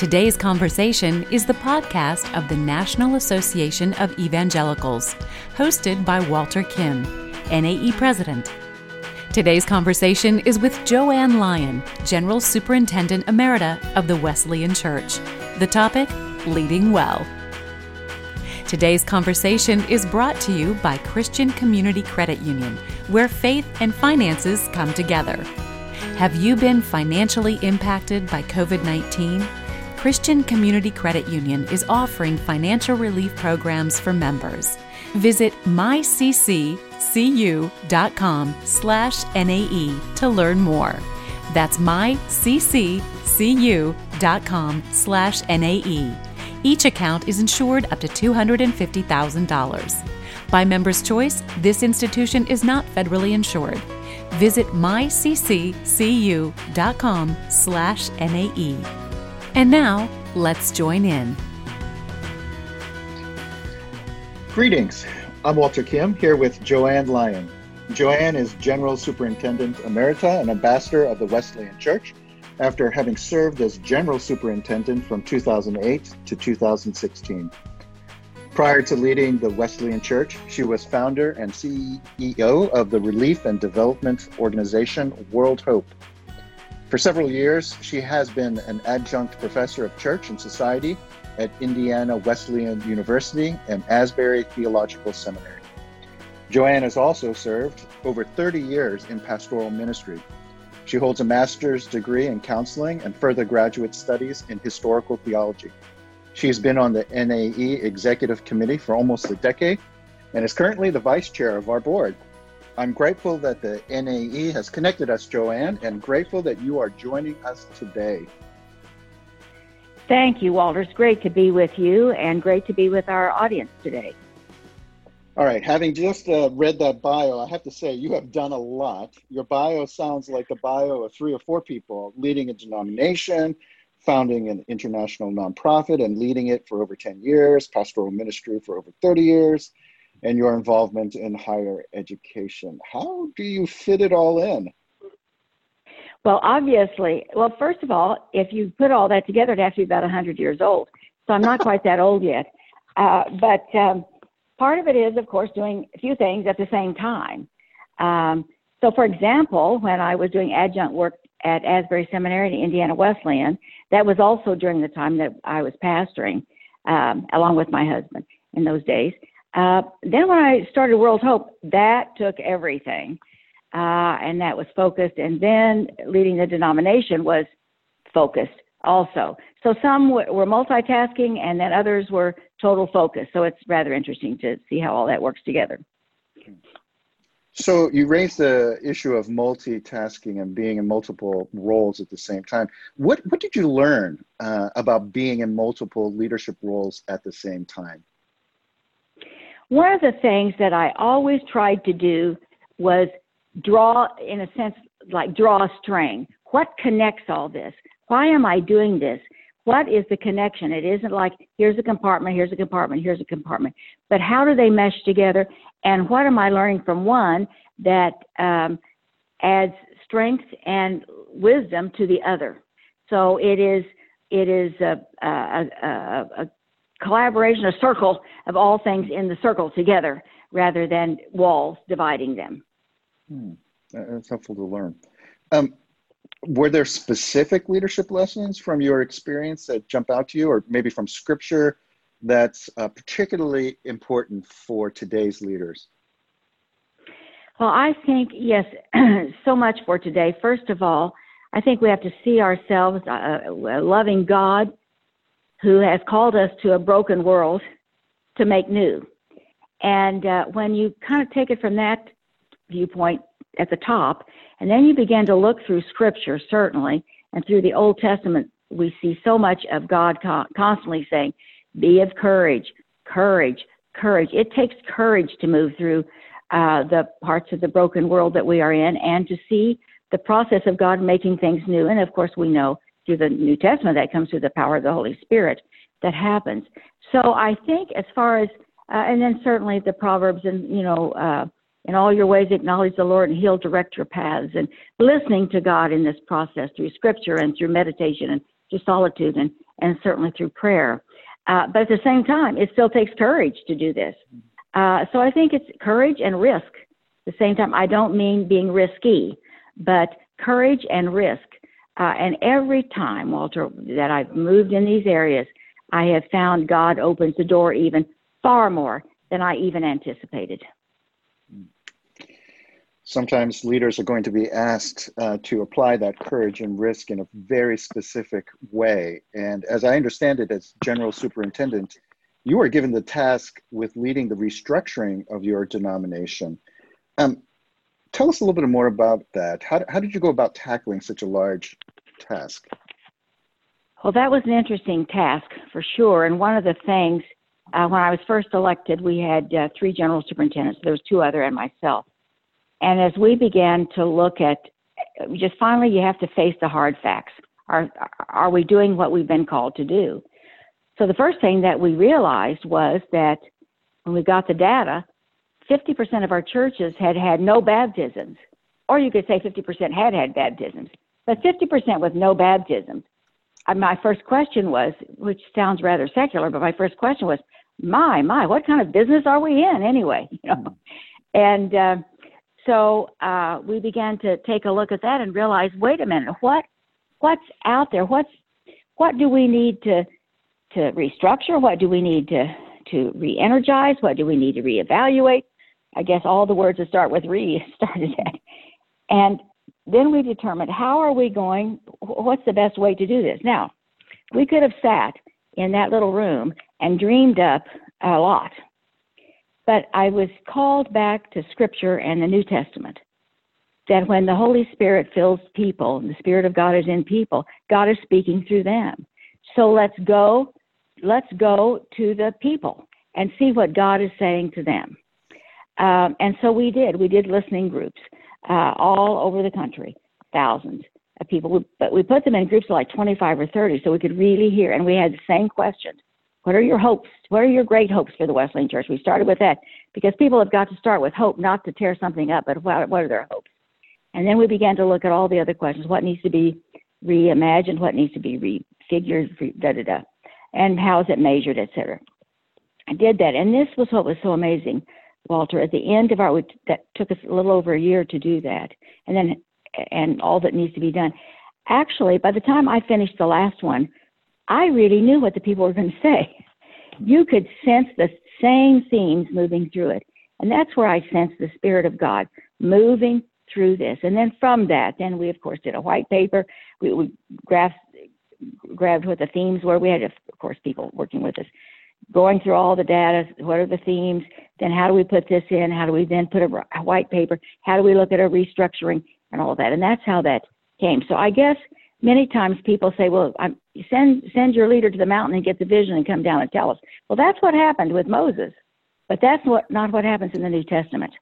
Today's conversation is the podcast of the National Association of Evangelicals, hosted by Walter Kim, NAE President. Today's conversation is with Jo Anne Lyon, General Superintendent Emerita of the Wesleyan Church. The topic Leading Well. Today's conversation is brought to you by Christian Community Credit Union, where faith and finances come together. Have you been financially impacted by COVID 19? Christian Community Credit Union is offering financial relief programs for members. Visit mycccu.com slash NAE to learn more. That's mycccu.com slash NAE. Each account is insured up to $250,000. By member's choice, this institution is not federally insured. Visit mycccu.com slash NAE. And now, let's join in. Greetings. I'm Walter Kim here with Jo Anne Lyon. Jo Anne is General Superintendent Emerita and Ambassador of the Wesleyan Church after having served as General Superintendent from 2008 to 2016. Prior to leading the Wesleyan Church, she was founder and CEO of the relief and development organization World Hope. For several years, she has been an adjunct professor of church and society at Indiana Wesleyan University and Asbury Theological Seminary. Jo Anne has also served over 30 years in pastoral ministry. She holds a master's degree in counseling and further graduate studies in historical theology. She has been on the NAE Executive Committee for almost a decade and is currently the vice chair of our board. I'm grateful that the NAE has connected us, Jo Anne, and grateful that you are joining us today. Thank you, Walter. It's great to be with you and great to be with our audience today. All right, having just uh, read that bio, I have to say you have done a lot. Your bio sounds like the bio of three or four people leading a denomination, founding an international nonprofit and leading it for over 10 years, pastoral ministry for over 30 years, and your involvement in higher education. How do you fit it all in? Well, obviously, well, first of all, if you put all that together, it'd have to be about 100 years old. So I'm not quite that old yet. Uh, but um, part of it is, of course, doing a few things at the same time. Um, so, for example, when I was doing adjunct work at Asbury Seminary in Indiana Wesleyan, that was also during the time that I was pastoring, um, along with my husband in those days. Uh, then when I started World Hope, that took everything uh, and that was focused. And then leading the denomination was focused also. So some w- were multitasking, and then others were total focus. So it's rather interesting to see how all that works together. So you raised the issue of multitasking and being in multiple roles at the same time. What what did you learn uh, about being in multiple leadership roles at the same time? One of the things that I always tried to do was draw, in a sense, like draw a string. What connects all this? Why am I doing this? What is the connection? It isn't like here's a compartment, here's a compartment, here's a compartment. But how do they mesh together? And what am I learning from one that um, adds strength and wisdom to the other? So it is it is a, a, a, a collaboration, a circle of all things in the circle together, rather than walls dividing them. Hmm. That's helpful to learn. Um, were there specific leadership lessons from your experience that jump out to you, or maybe from scripture that's uh, particularly important for today's leaders? Well, I think, yes, so much for today. First of all, I think we have to see ourselves uh, a loving God who has called us to a broken world to make new. And uh, when you kind of take it from that viewpoint at the top, and then you begin to look through Scripture, certainly, and through the Old Testament, we see so much of God constantly saying, Be of courage, courage, courage. It takes courage to move through uh, the parts of the broken world that we are in and to see the process of God making things new. And of course, we know through the New Testament that comes through the power of the Holy Spirit that happens. So I think as far as, uh, and then certainly the Proverbs and, you know, uh, in all your ways acknowledge the Lord and he'll direct your paths and listening to God in this process through scripture and through meditation and through solitude and, and certainly through prayer. Uh, but at the same time, it still takes courage to do this. Uh, so I think it's courage and risk. At the same time, I don't mean being risky, but courage and risk. Uh, and every time, Walter, that I've moved in these areas, I have found God opens the door even far more than I even anticipated. Sometimes leaders are going to be asked uh, to apply that courage and risk in a very specific way. And as I understand it, as general superintendent, you are given the task with leading the restructuring of your denomination. Um, tell us a little bit more about that. How, how did you go about tackling such a large task? Well, that was an interesting task for sure. And one of the things, uh, when I was first elected, we had uh, three general superintendents. There was two other and myself. And as we began to look at, just finally, you have to face the hard facts. Are are we doing what we've been called to do? So the first thing that we realized was that when we got the data, 50% of our churches had had no baptisms, or you could say 50% had had baptisms, but 50% with no baptisms. My first question was, which sounds rather secular, but my first question was, my, my, what kind of business are we in anyway? You know, and uh, so uh, we began to take a look at that and realize, wait a minute, what, what's out there? What's, what do we need to, to restructure? What do we need to, to re-energize? What do we need to reevaluate? I guess all the words that start with re started it. And then we determined how are we going, what's the best way to do this? Now, we could have sat in that little room and dreamed up a lot. But I was called back to Scripture and the New Testament. That when the Holy Spirit fills people, and the Spirit of God is in people, God is speaking through them. So let's go, let's go to the people and see what God is saying to them. Um, and so we did. We did listening groups uh, all over the country, thousands of people. But we put them in groups of like 25 or 30 so we could really hear. And we had the same questions. What are your hopes? What are your great hopes for the Wesleyan Church? We started with that because people have got to start with hope, not to tear something up, but what, what are their hopes? And then we began to look at all the other questions. What needs to be reimagined? What needs to be refigured? Da da da. And how is it measured, et cetera. I did that, and this was what was so amazing. Walter, at the end of our, that took us a little over a year to do that, and then, and all that needs to be done. Actually, by the time I finished the last one, I really knew what the people were going to say. You could sense the same themes moving through it. And that's where I sensed the Spirit of God moving through this. And then from that, then we, of course, did a white paper. We, we grabbed, grabbed what the themes were. We had, of course, people working with us going through all the data, what are the themes, then how do we put this in, how do we then put a, a white paper, how do we look at a restructuring and all that. And that's how that came. So I guess many times people say, well, I'm, send, send your leader to the mountain and get the vision and come down and tell us. Well, that's what happened with Moses, but that's what, not what happens in the New Testament.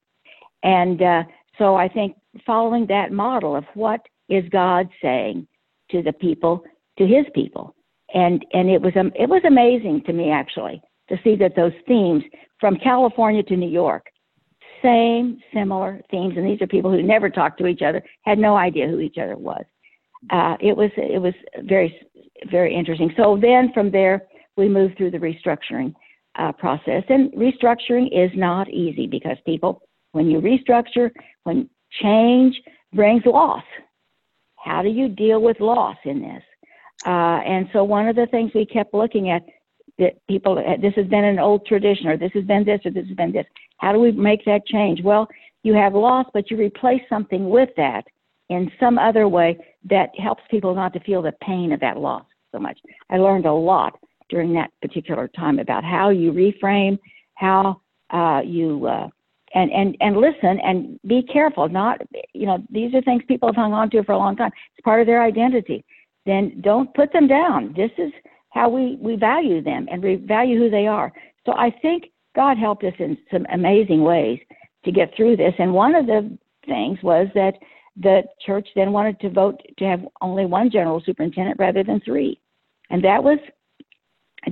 And uh, so I think following that model of what is God saying to the people, to his people, and and it was um, it was amazing to me actually to see that those themes from California to New York, same similar themes, and these are people who never talked to each other, had no idea who each other was. Uh, it was it was very very interesting. So then from there we moved through the restructuring uh, process, and restructuring is not easy because people when you restructure when change brings loss. How do you deal with loss in this? Uh, and so one of the things we kept looking at that people, this has been an old tradition, or this has been this, or this has been this. How do we make that change? Well, you have loss, but you replace something with that in some other way that helps people not to feel the pain of that loss so much. I learned a lot during that particular time about how you reframe, how uh, you uh, and and and listen and be careful. Not you know these are things people have hung on to for a long time. It's part of their identity then don't put them down. This is how we, we value them and we value who they are. So I think God helped us in some amazing ways to get through this. And one of the things was that the church then wanted to vote to have only one general superintendent rather than three. And that was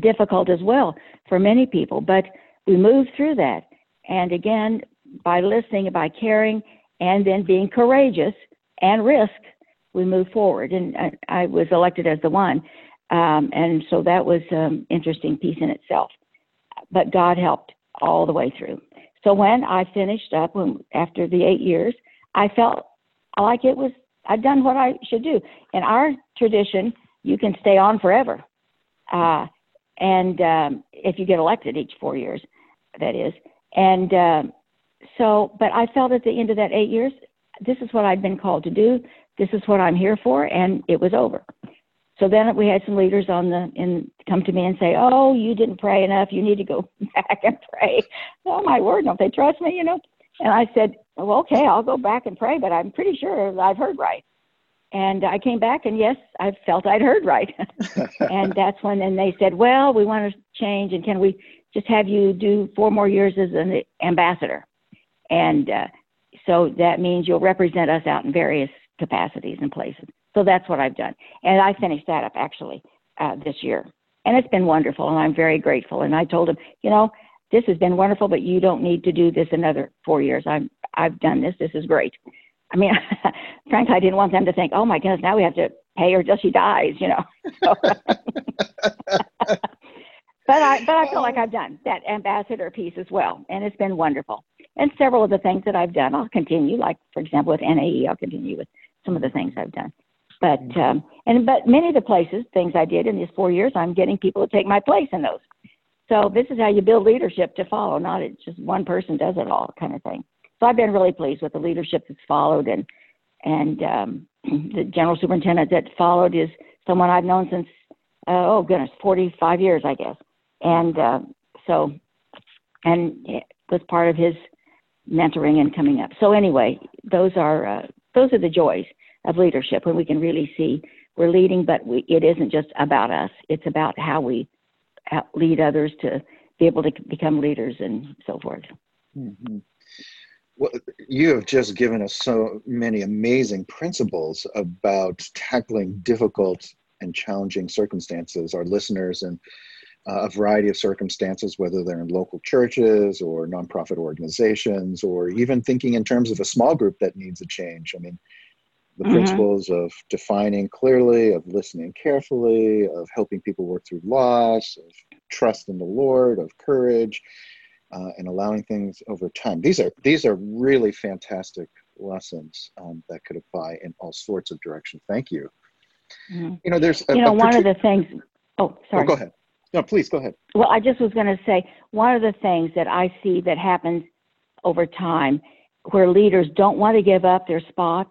difficult as well for many people. But we moved through that. And again, by listening, by caring, and then being courageous and risk, we move forward. And I, I was elected as the one. Um, and so that was an interesting piece in itself. But God helped all the way through. So when I finished up, when, after the eight years, I felt like it was I'd done what I should do. In our tradition, you can stay on forever, uh, and um, if you get elected each four years, that is. And uh, so, but I felt at the end of that eight years, this is what I'd been called to do. This is what I'm here for, and it was over. So then we had some leaders on the in come to me and say, "Oh, you didn't pray enough. You need to go back and pray." Oh my word, don't they trust me? You know. And I said, "Well, okay, I'll go back and pray, but I'm pretty sure I've heard right." And I came back, and yes, I felt I'd heard right. and that's when then they said, "Well, we want to change, and can we just have you do four more years as an ambassador?" And uh, so that means you'll represent us out in various capacities and places. So that's what I've done. And I finished that up actually uh, this year. And it's been wonderful, and I'm very grateful. And I told him, you know, this has been wonderful, but you don't need to do this another four years. I'm, I've done this. This is great. I mean, frankly, I didn't want them to think, oh my goodness, now we have to pay her till she dies, you know. but I, but I feel like I've done that ambassador piece as well, and it's been wonderful. And several of the things that I've done, I'll continue. Like for example, with NAE, I'll continue with some of the things I've done. But um, and but many of the places, things I did in these four years, I'm getting people to take my place in those. So this is how you build leadership to follow, not it's just one person does it all kind of thing. So I've been really pleased with the leadership that's followed, and and um, the general superintendent that followed is someone I've known since uh, oh goodness, 45 years I guess, and uh, so and it was part of his mentoring and coming up. So anyway, those are uh, those are the joys of leadership when we can really see we're leading, but we, it isn't just about us. It's about how we lead others to be able to become leaders and so forth. Mm-hmm. Well, you have just given us so many amazing principles about tackling difficult and challenging circumstances. Our listeners and uh, a variety of circumstances, whether they're in local churches or nonprofit organizations, or even thinking in terms of a small group that needs a change. I mean, the mm-hmm. principles of defining clearly, of listening carefully, of helping people work through loss, of trust in the Lord, of courage, uh, and allowing things over time. These are these are really fantastic lessons um, that could apply in all sorts of directions. Thank you. Mm-hmm. You know, there's a, you know one of the things. Oh, sorry. Oh, go ahead. No, please go ahead. Well, I just was going to say one of the things that I see that happens over time where leaders don't want to give up their spot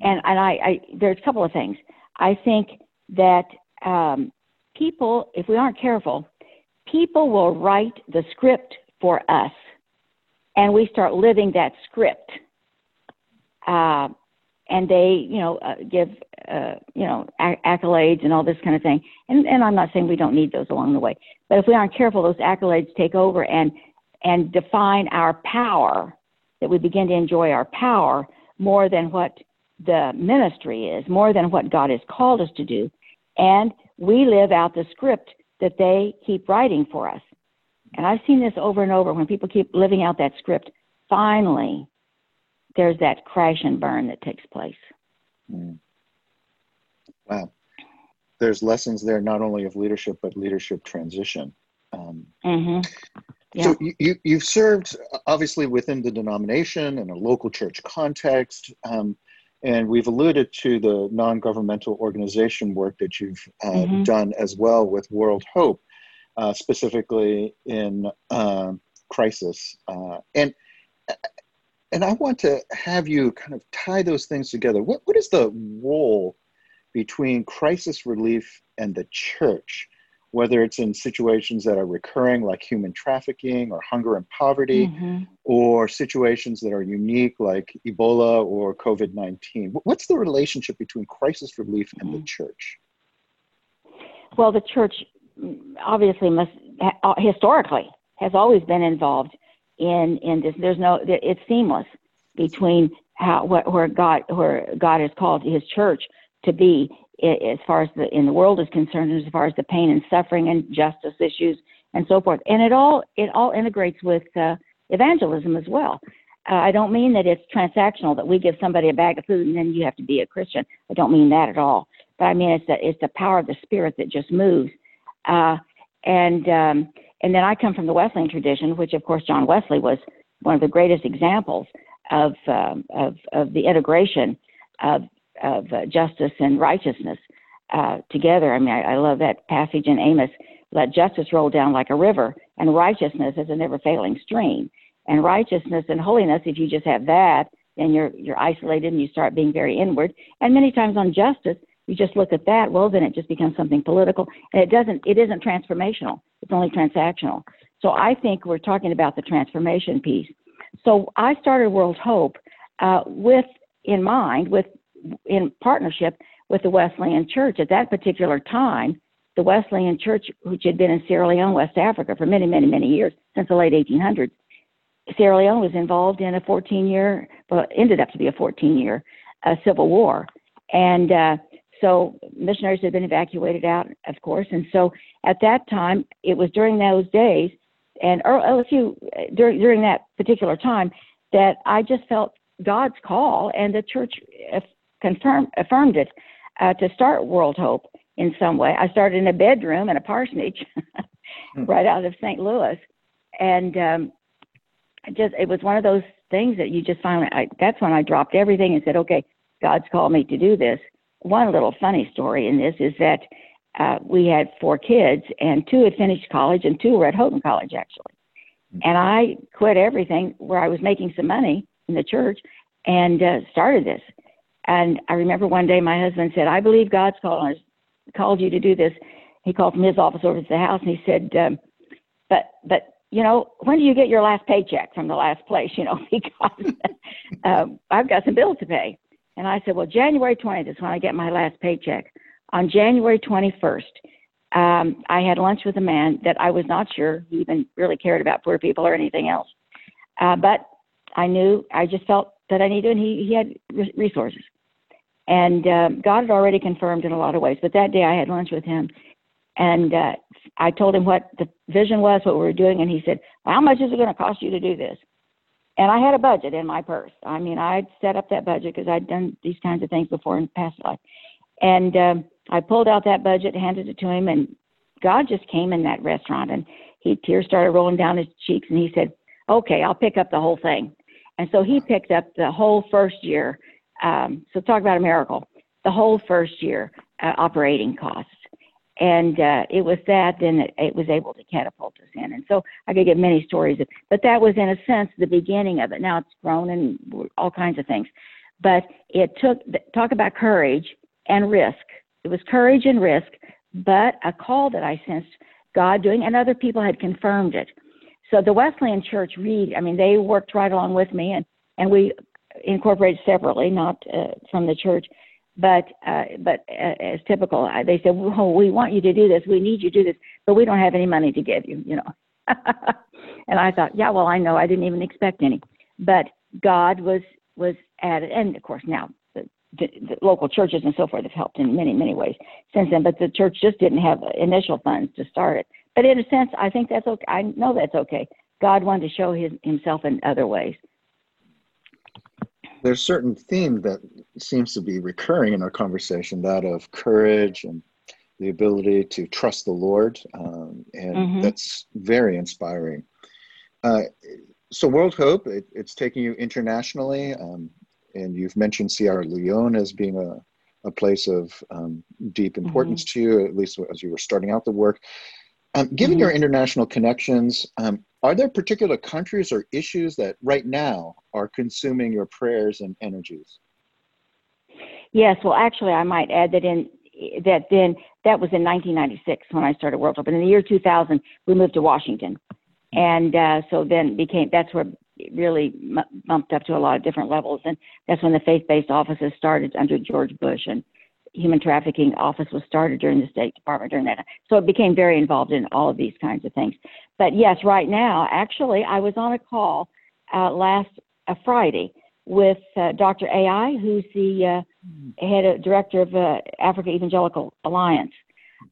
and and I, I there's a couple of things. I think that um, people, if we aren't careful, people will write the script for us, and we start living that script. Uh, and they, you know, uh, give, uh, you know, accolades and all this kind of thing. And, and I'm not saying we don't need those along the way, but if we aren't careful, those accolades take over and and define our power. That we begin to enjoy our power more than what the ministry is, more than what God has called us to do. And we live out the script that they keep writing for us. And I've seen this over and over when people keep living out that script. Finally, there's that crash and burn that takes place. Mm. Wow. There's lessons there not only of leadership, but leadership transition. Um, mm-hmm. yeah. So you, you, have served obviously within the denomination and a local church context. Um, and we've alluded to the non governmental organization work that you've uh, mm-hmm. done as well with World Hope, uh, specifically in uh, crisis. Uh, and and I want to have you kind of tie those things together. What, what is the role between crisis relief and the church? Whether it's in situations that are recurring, like human trafficking or hunger and poverty, mm-hmm. or situations that are unique, like Ebola or COVID 19. What's the relationship between crisis relief and mm-hmm. the church? Well, the church mm, obviously must uh, historically has always been involved in in this. There's no it's seamless between how where God where God has called His church to be as far as the in the world is concerned, as far as the pain and suffering and justice issues and so forth. And it all it all integrates with uh, evangelism as well. Uh, I don't mean that it's transactional that we give somebody a bag of food and then you have to be a Christian. I don't mean that at all. But I mean it's the it's the power of the Spirit that just moves. Uh, and um, and then I come from the Wesleyan tradition, which of course John Wesley was one of the greatest examples of um, of, of the integration of of uh, justice and righteousness uh, together. I mean, I, I love that passage in Amos. Let justice roll down like a river, and righteousness as a never failing stream. And righteousness and holiness, if you just have that, then you're you're isolated and you start being very inward. And many times on justice, you just look at that. Well, then it just becomes something political, and it doesn't. It isn't transformational. It's only transactional. So I think we're talking about the transformation piece. So I started World Hope uh, with in mind, with in partnership with the Wesleyan Church at that particular time. The Wesleyan Church, which had been in Sierra Leone, West Africa, for many, many, many years since the late 1800s, Sierra Leone was involved in a 14-year, well, ended up to be a 14-year uh, civil war, and uh, so missionaries had been evacuated out, of course. And so at that time, it was during those days, and LSU during during that particular time, that I just felt God's call, and the church confirmed affirmed it uh, to start World Hope in some way. I started in a bedroom in a parsonage hmm. right out of St. Louis, and um, just it was one of those things that you just finally. I, that's when I dropped everything and said, "Okay, God's called me to do this." One little funny story in this is that uh, we had four kids, and two had finished college, and two were at Houghton College actually. Hmm. And I quit everything where I was making some money in the church and uh, started this. And I remember one day my husband said, "I believe God's called called you to do this." He called from his office over to the house, and he said, um, "But, but you know, when do you get your last paycheck from the last place? You know, because um, I've got some bills to pay." And I said, "Well, January 20th is when I get my last paycheck." On January 21st, um, I had lunch with a man that I was not sure he even really cared about poor people or anything else. Uh, but I knew, I just felt that I needed, and he, he had resources. And um, God had already confirmed in a lot of ways. But that day I had lunch with him, and uh, I told him what the vision was, what we were doing, and he said, "How much is it going to cost you to do this?" And I had a budget in my purse. I mean, I'd set up that budget because I'd done these kinds of things before in past life. And um, I pulled out that budget, handed it to him, and God just came in that restaurant, and he tears started rolling down his cheeks, and he said, "Okay, I'll pick up the whole thing." And so he picked up the whole first year. Um, so talk about a miracle. The whole first year uh, operating costs. And uh, it was that then it, it was able to catapult us in. And so I could give many stories, of, but that was in a sense the beginning of it. Now it's grown and all kinds of things. But it took, talk about courage and risk. It was courage and risk, but a call that I sensed God doing, and other people had confirmed it. So the Wesleyan Church read, I mean, they worked right along with me, and and we incorporated separately, not uh, from the church, but uh, but uh, as typical, they said, "Well, we want you to do this. We need you to do this, but we don't have any money to give you," you know. and I thought, yeah, well, I know. I didn't even expect any, but God was was added, and of course now the, the, the local churches and so forth have helped in many many ways since then. But the church just didn't have initial funds to start it. But in a sense, I think that's okay. I know that's okay. God wanted to show his, himself in other ways. There's a certain theme that seems to be recurring in our conversation that of courage and the ability to trust the Lord. Um, and mm-hmm. that's very inspiring. Uh, so, World Hope, it, it's taking you internationally. Um, and you've mentioned Sierra Leone as being a, a place of um, deep importance mm-hmm. to you, at least as you were starting out the work. Um, given mm-hmm. your international connections, um, are there particular countries or issues that right now are consuming your prayers and energies? Yes, well, actually, I might add that in that then that was in 1996 when I started World Hope, and in the year 2000 we moved to Washington, and uh, so then became that's where it really bumped up to a lot of different levels, and that's when the faith-based offices started under George Bush, and human trafficking office was started during the State Department during that. So it became very involved in all of these kinds of things. But yes, right now, actually, I was on a call uh, last uh, Friday with uh, Dr. AI, who's the uh, head of, director of uh, Africa Evangelical Alliance.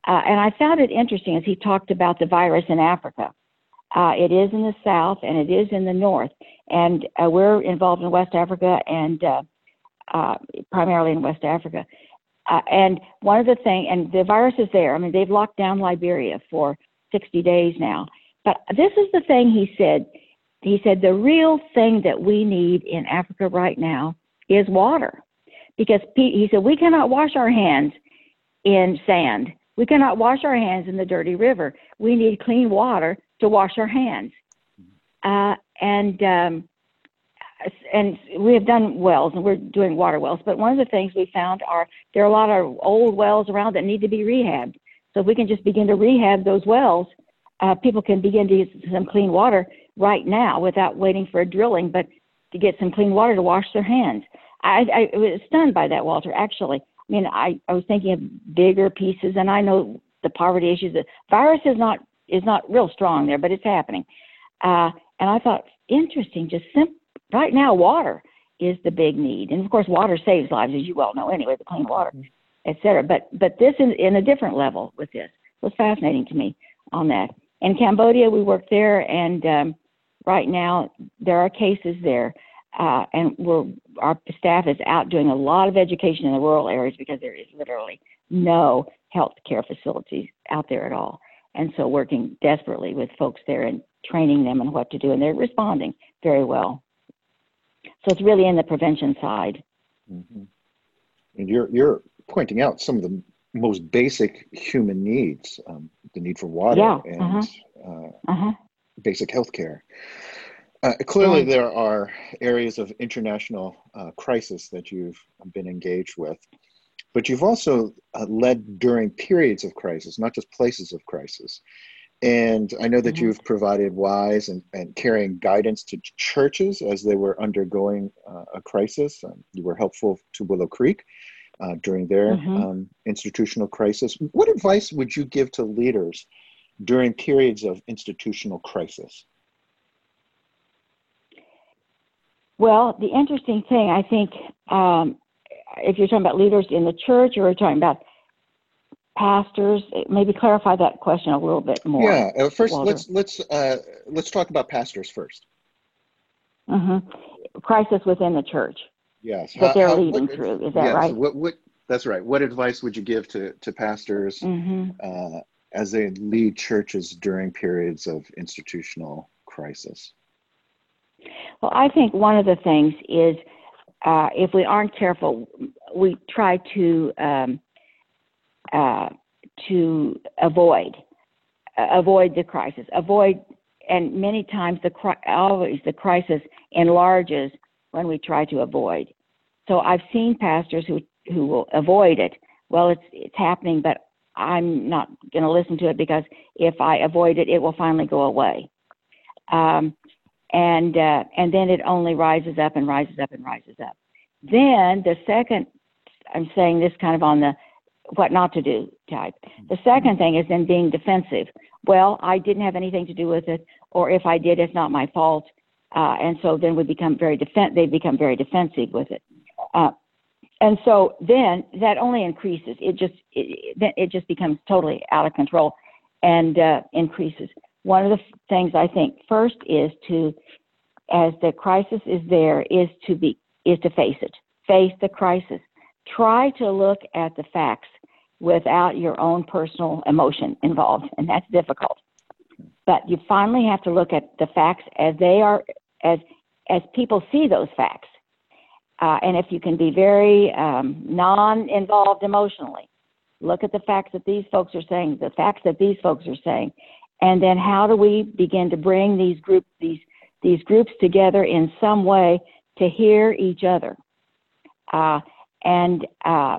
Uh, and I found it interesting as he talked about the virus in Africa. it is in the south and it is in the north. And we're involved in West Africa and primarily in West Africa Uh, and one of the things, and the virus is there. I mean, they've locked down Liberia for 60 days now. But this is the thing he said. He said the real thing that we need in Africa right now is water, because he said we cannot wash our hands in sand. We cannot wash our hands in the dirty river. We need clean water to wash our hands. Uh, and um, and we have done wells and we're doing water wells. But one of the things we found are there are a lot of old wells around that need to be rehabbed. So if we can just begin to rehab those wells, uh, people can begin to get some clean water right now without waiting for a drilling, but to get some clean water to wash their hands. I, I was stunned by that, Walter. Actually, I mean, I, I was thinking of bigger pieces, and I know the poverty issues. The virus is not is not real strong there, but it's happening. Uh, and I thought, interesting, just simple right now, water is the big need, and of course, water saves lives, as you well know. Anyway, the clean water, mm-hmm. et cetera. But but this is in a different level with this. It was fascinating to me on that. In Cambodia, we worked there, and um, right now there are cases there, uh, and we're our staff is out doing a lot of education in the rural areas because there is literally no health care facilities out there at all. And so working desperately with folks there and training them on what to do, and they're responding very well. So it's really in the prevention side. Mm-hmm. And you're you're pointing out some of the most basic human needs: um, the need for water yeah. and uh-huh. Uh, uh-huh. basic health care. Uh, clearly, there are areas of international uh, crisis that you've been engaged with, but you've also uh, led during periods of crisis, not just places of crisis. And I know that mm-hmm. you've provided wise and, and caring guidance to churches as they were undergoing uh, a crisis. Um, you were helpful to Willow Creek uh, during their mm-hmm. um, institutional crisis. What advice would you give to leaders during periods of institutional crisis? Well, the interesting thing, I think, um, if you're talking about leaders in the church or you're talking about pastors? Maybe clarify that question a little bit more. Yeah. Uh, first, Walter. let's let's uh, let's talk about pastors first. Mm-hmm. Crisis within the church. Yes. That how, they're how, leading what, through. Is that yes. right? What, what, that's right. What advice would you give to to pastors mm-hmm. uh, as they lead churches during periods of institutional crisis? Well, I think one of the things is uh, if we aren't careful, we try to um, uh, to avoid uh, avoid the crisis, avoid, and many times the always the crisis enlarges when we try to avoid. So I've seen pastors who who will avoid it. Well, it's it's happening, but I'm not going to listen to it because if I avoid it, it will finally go away. Um, and uh, and then it only rises up and rises up and rises up. Then the second, I'm saying this kind of on the what not to do type. The second thing is then being defensive. Well, I didn't have anything to do with it, or if I did, it's not my fault. Uh, and so then we become very defen- they become very defensive with it. Uh, and so then that only increases. It just it, it just becomes totally out of control and uh, increases. One of the things I think first is to, as the crisis is there, is to be is to face it. Face the crisis try to look at the facts without your own personal emotion involved, and that's difficult. But you finally have to look at the facts as they are, as as people see those facts. Uh, and if you can be very um, non-involved emotionally, look at the facts that these folks are saying, the facts that these folks are saying, and then how do we begin to bring these group these these groups together in some way to hear each other? Uh, and uh,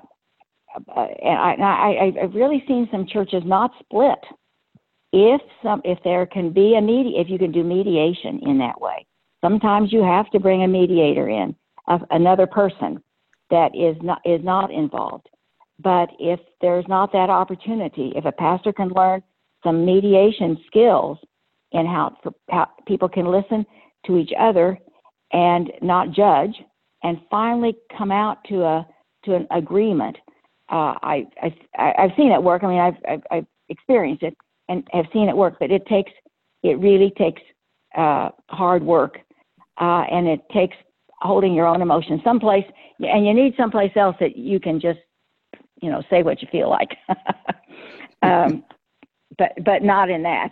and I, I, I've really seen some churches not split. If some, if there can be a medi, if you can do mediation in that way, sometimes you have to bring a mediator in, another person that is not is not involved. But if there's not that opportunity, if a pastor can learn some mediation skills in how, how people can listen to each other and not judge, and finally come out to a to an agreement. Uh, I, I I've seen it work. I mean, I've, I've, I've experienced it and have seen it work, but it takes it really takes uh, hard work, uh, and it takes holding your own emotions someplace, and you need someplace else that you can just you know, say what you feel like. um, but but not in that.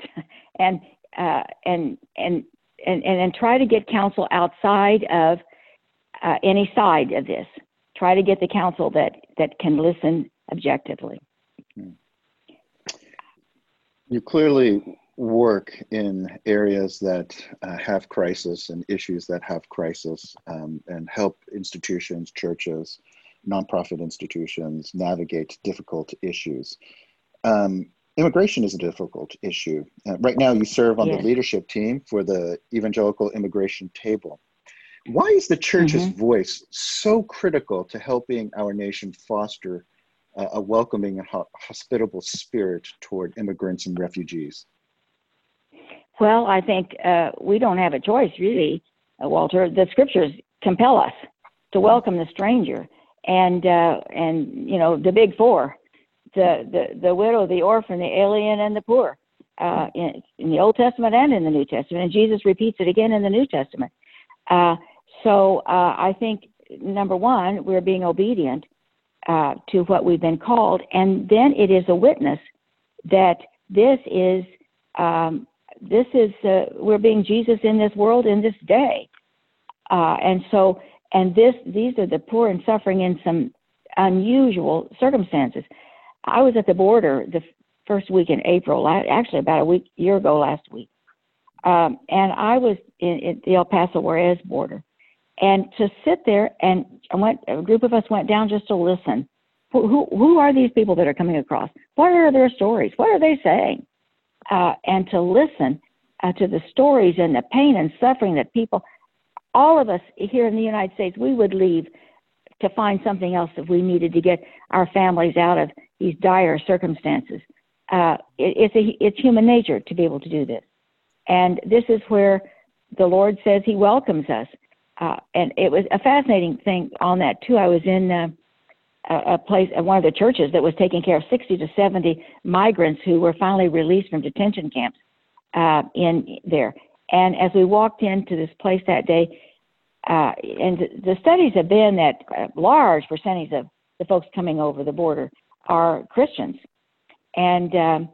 And uh, and and and and try to get counsel outside of uh, any side of this. Try to get the counsel that that can listen objectively. You clearly work in areas that uh, have crisis and issues that have crisis um, and help institutions, churches, nonprofit institutions navigate difficult issues. Um, immigration is a difficult issue. Uh, right now, you serve on yes. the leadership team for the Evangelical Immigration Table. Why is the church's mm-hmm. voice so critical to helping our nation foster uh, a welcoming and ho- hospitable spirit toward immigrants and refugees? Well, I think uh, we don't have a choice, really, uh, Walter. The scriptures compel us to welcome the stranger, and uh, and you know the big four: the the the widow, the orphan, the alien, and the poor. Uh, in, in the Old Testament and in the New Testament, and Jesus repeats it again in the New Testament. So uh, I think number one, we're being obedient uh, to what we've been called, and then it is a witness that this is um, this is uh, we're being Jesus in this world in this day, uh, and so and this these are the poor and suffering in some unusual circumstances. I was at the border the first week in April, actually about a week year ago last week, um, and I was in, in the El Paso Juarez border, and to sit there and I went a group of us went down just to listen. Who, who, who are these people that are coming across? What are their stories? What are they saying? uh, and to listen uh, to the stories and the pain and suffering that people, all of us here in the United States, we would leave to find something else if we needed to get our families out of these dire circumstances. Uh, it, it's a, it's human nature to be able to do this, and this is where the Lord says He welcomes us. Uh, and it was a fascinating thing on that too. I was in uh, a, place at one of the churches that was taking care of 60 to 70 migrants who were finally released from detention camps uh, in there. And as we walked into this place that day, uh, and the studies have been that a large percentage of the folks coming over the border are Christians. And um,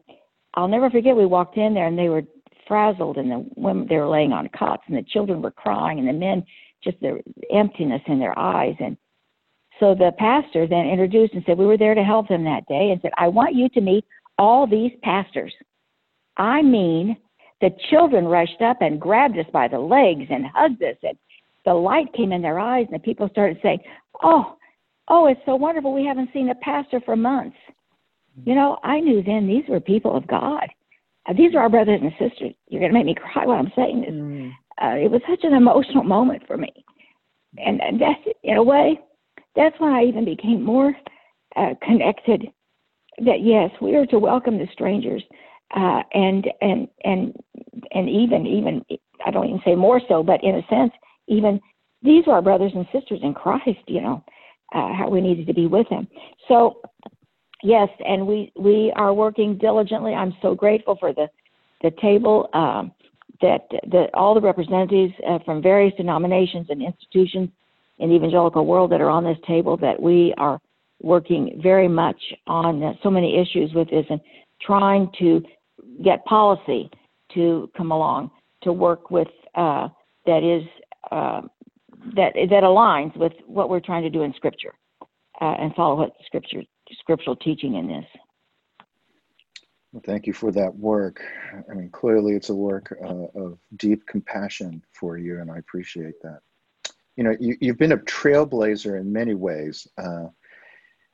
I'll never forget, we walked in there and they were frazzled, and the women they were laying on cots, and the children were crying, and the men just the emptiness in their eyes, and so the pastor then introduced and said, We were there to help them that day and said, I want you to meet all these pastors. I mean, the children rushed up and grabbed us by the legs and hugged us, and the light came in their eyes, and the people started saying, Oh, oh, it's so wonderful. We haven't seen a pastor for months. You know, I knew then these were people of God. These are our brothers and sisters. You're going to make me cry while I'm saying this. Mm. Uh, it was such an emotional moment for me. And, and that's, in a way, that's when I even became more uh, connected. That yes, we are to welcome the strangers, uh, and and and and even even I don't even say more so, but in a sense, even these are our brothers and sisters in Christ. You know uh, how we needed to be with them. So yes, and we we are working diligently. I'm so grateful for the the table. Um, that, that all the representatives uh, from various denominations and institutions in the evangelical world that are on this table that we are working very much on so many issues with this and trying to get policy to come along to work with uh, that is uh, that that aligns with what we're trying to do in Scripture uh, and follow what Scripture scriptural teaching in this. Well, thank you for that work. I mean, clearly it's a work uh, of deep compassion for you, and I appreciate that you know, you, have been a trailblazer in many ways. Uh,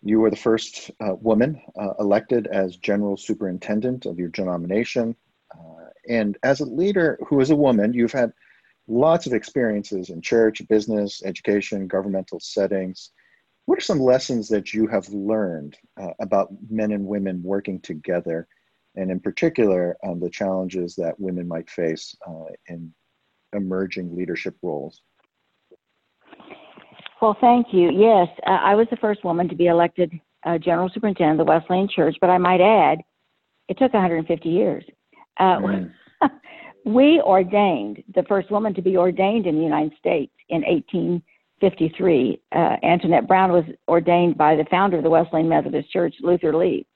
you were the first uh, woman uh, elected as general superintendent of your denomination. Uh, and as a leader who is a woman, you've had lots of experiences in church, business, education, governmental settings. What are some lessons that you have learned uh, about men and women working together, and in particular, um, the challenges that women might face uh, in emerging leadership roles? Well, thank you. Yes, uh, I was the first woman to be elected uh, general superintendent of the Wesleyan Church, but I might add, it took 150 years. Uh, mm. we ordained the first woman to be ordained in the United States in 1853. Uh, Antoinette Brown was ordained by the founder of the Wesleyan Methodist Church, Luther Lee.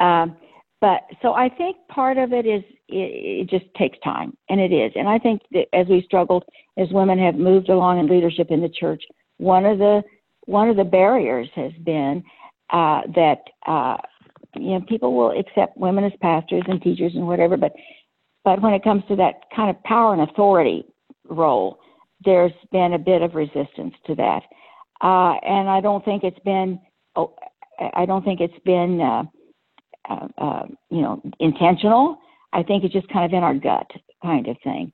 Um, but so I think part of it is it, it just takes time, and it is. And I think that as we struggled, as women have moved along in leadership in the church, one of the one of the barriers has been uh, that uh, you know people will accept women as pastors and teachers and whatever, but but when it comes to that kind of power and authority role, there's been a bit of resistance to that, uh, and I don't think it's been. Oh, I don't think it's been, uh, uh, uh, you know, intentional. I think it's just kind of in our gut, kind of thing.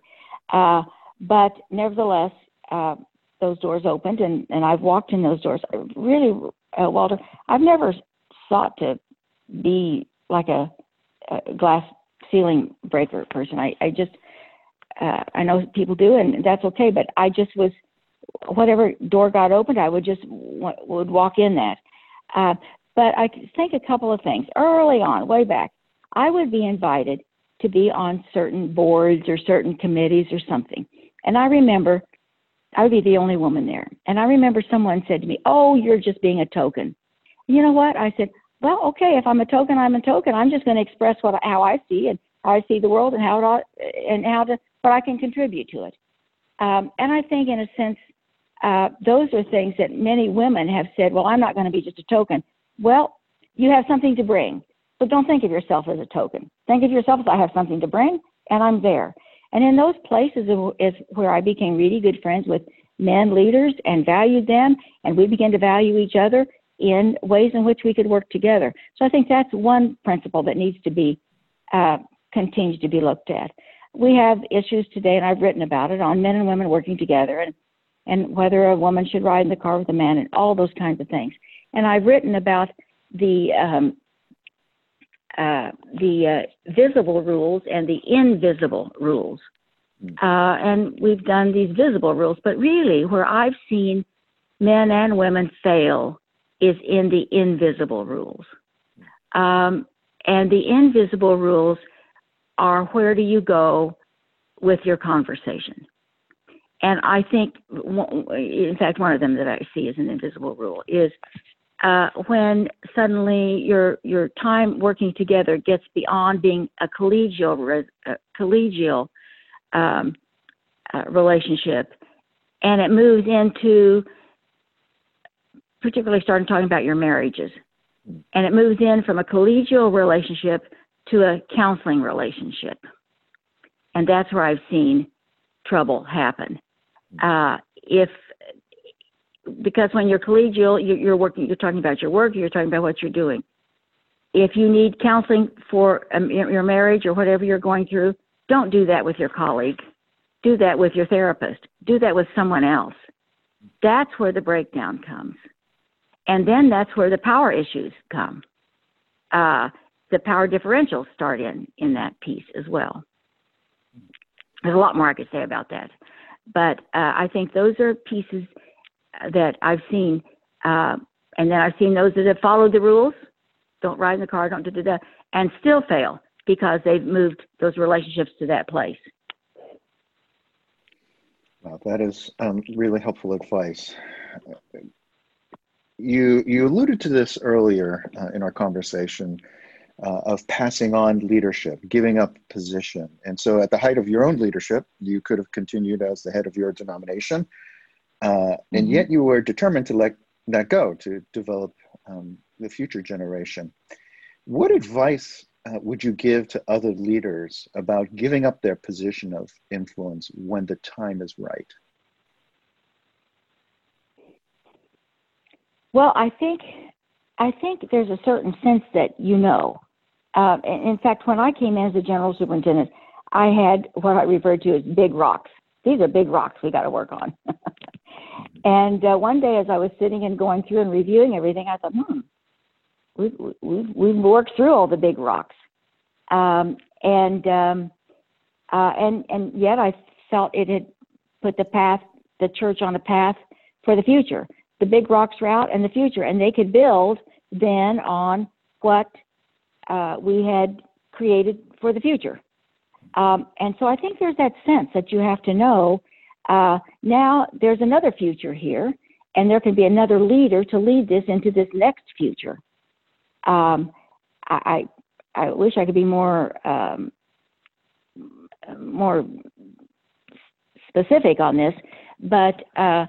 Uh, but nevertheless, uh, those doors opened, and and I've walked in those doors. Really, uh, Walter, I've never sought to be like a, a glass ceiling breaker person. I I just uh, I know people do, and that's okay. But I just was, whatever door got opened, I would just w- would walk in that. Uh, but I think a couple of things early on, way back, I would be invited to be on certain boards or certain committees or something, and I remember I would be the only woman there. And I remember someone said to me, "Oh, you're just being a token." You know what? I said, "Well, okay. If I'm a token, I'm a token. I'm just going to express what how I see and how I see the world and how to and how to but I can contribute to it. Um, and I think, in a sense, uh, those are things that many women have said, well, I'm not going to be just a token. Well, you have something to bring. So don't think of yourself as a token. Think of yourself as I have something to bring, and I'm there. And in those places is where I became really good friends with men leaders and valued them, and we began to value each other in ways in which we could work together. So I think that's one principle that needs to be uh, continued to be looked at we have issues today, and I've written about it on men and women working together, and and whether a woman should ride in the car with a man, and all those kinds of things. And I've written about the um, uh, the uh, visible rules and the invisible rules. Hmm. Uh, and we've done these visible rules, but really, where I've seen men and women fail is in the invisible rules. Um, and the invisible rules are where do you go with your conversation? And I think, in fact, one of them that I see as an invisible rule is uh, when suddenly your your time working together gets beyond being a collegial uh, collegial um, uh, relationship, and it moves into particularly starting talking about your marriages, and it moves in from a collegial relationship to a counseling relationship. And that's where I've seen trouble happen. Uh, if because when you're collegial, you're working, you're talking about your work, you're talking about what you're doing. If you need counseling for um, your marriage or whatever you're going through, don't do that with your colleague. Do that with your therapist. Do that with someone else. That's where the breakdown comes. And then that's where the power issues come. Uh, the power differentials start in in that piece as well. There's a lot more I could say about that, but uh, I think those are pieces that I've seen, uh, and then I've seen those that have followed the rules, don't ride in the car, don't do that, and still fail because they've moved those relationships to that place. Wow, that is um, really helpful advice. You you alluded to this earlier uh, in our conversation uh, of passing on leadership, giving up position. And so, at the height of your own leadership, you could have continued as the head of your denomination, uh, and mm-hmm. yet you were determined to let that go to develop um, the future generation. What advice uh, would you give to other leaders about giving up their position of influence when the time is right? Well, I think I think there's a certain sense that you know uh, in fact, when I came in as a general superintendent, I had what I referred to as big rocks. These are big rocks we got to work on. and uh, one day, as I was sitting and going through and reviewing everything, I thought, hmm, we've, we've, we've worked through all the big rocks. Um, and, um, uh, and, and yet I felt it had put the path, the church on a path for the future. The big rocks route and the future. And they could build then on what uh, we had created for the future. Um, and so I think there's that sense that you have to know uh, now there's another future here, and there can be another leader to lead this into this next future. Um, I, I, I wish I could be more um, more specific on this, but uh,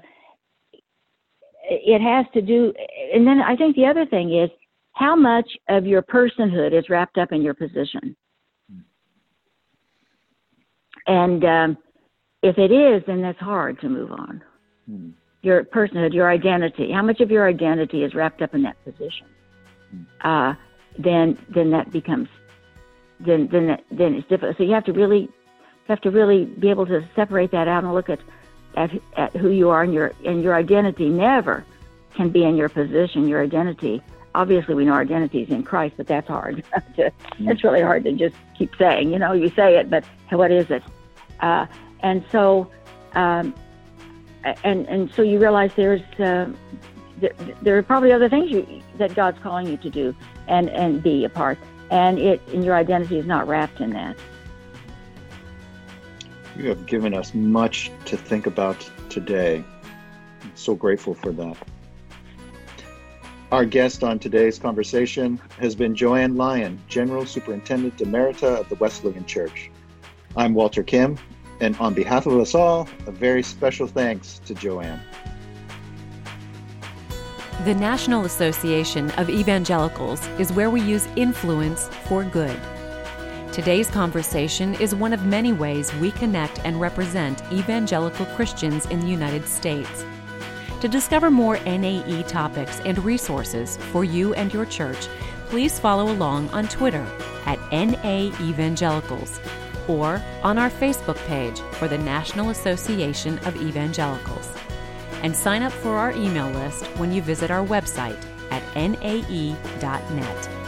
it has to do. And then I think the other thing is how much of your personhood is wrapped up in your position. And um, if it is, then that's hard to move on. Mm. Your personhood, your identity, how much of your identity is wrapped up in that position? Mm. Uh, then, then that becomes, then, then, that, then it's difficult. So you have to really, have to really be able to separate that out and look at, at, at who you are and your, and your identity never can be in your position, your identity obviously we know our identity is in Christ, but that's hard. to, it's really hard to just keep saying. You know, you say it, but what is it? Uh, and so, um, and and so you realize there's uh, there, are probably other things you, that God's calling you to do and and be a part, and it and your identity is not wrapped in that. You have given us much to think about today. I'm so grateful for that. Our guest on today's conversation has been Jo Anne Lyon, General Superintendent Emerita of the Wesleyan Church. I'm Walter Kim, and on behalf of us all, a very special thanks to Jo Anne. The National Association of Evangelicals is where we use influence for good. Today's conversation is one of many ways we connect and represent evangelical Christians in the United States. To discover more NAE topics and resources for you and your church, please follow along on Twitter at NA Evangelicals or on our Facebook page for the National Association of Evangelicals. And sign up for our email list when you visit our website at nae.net.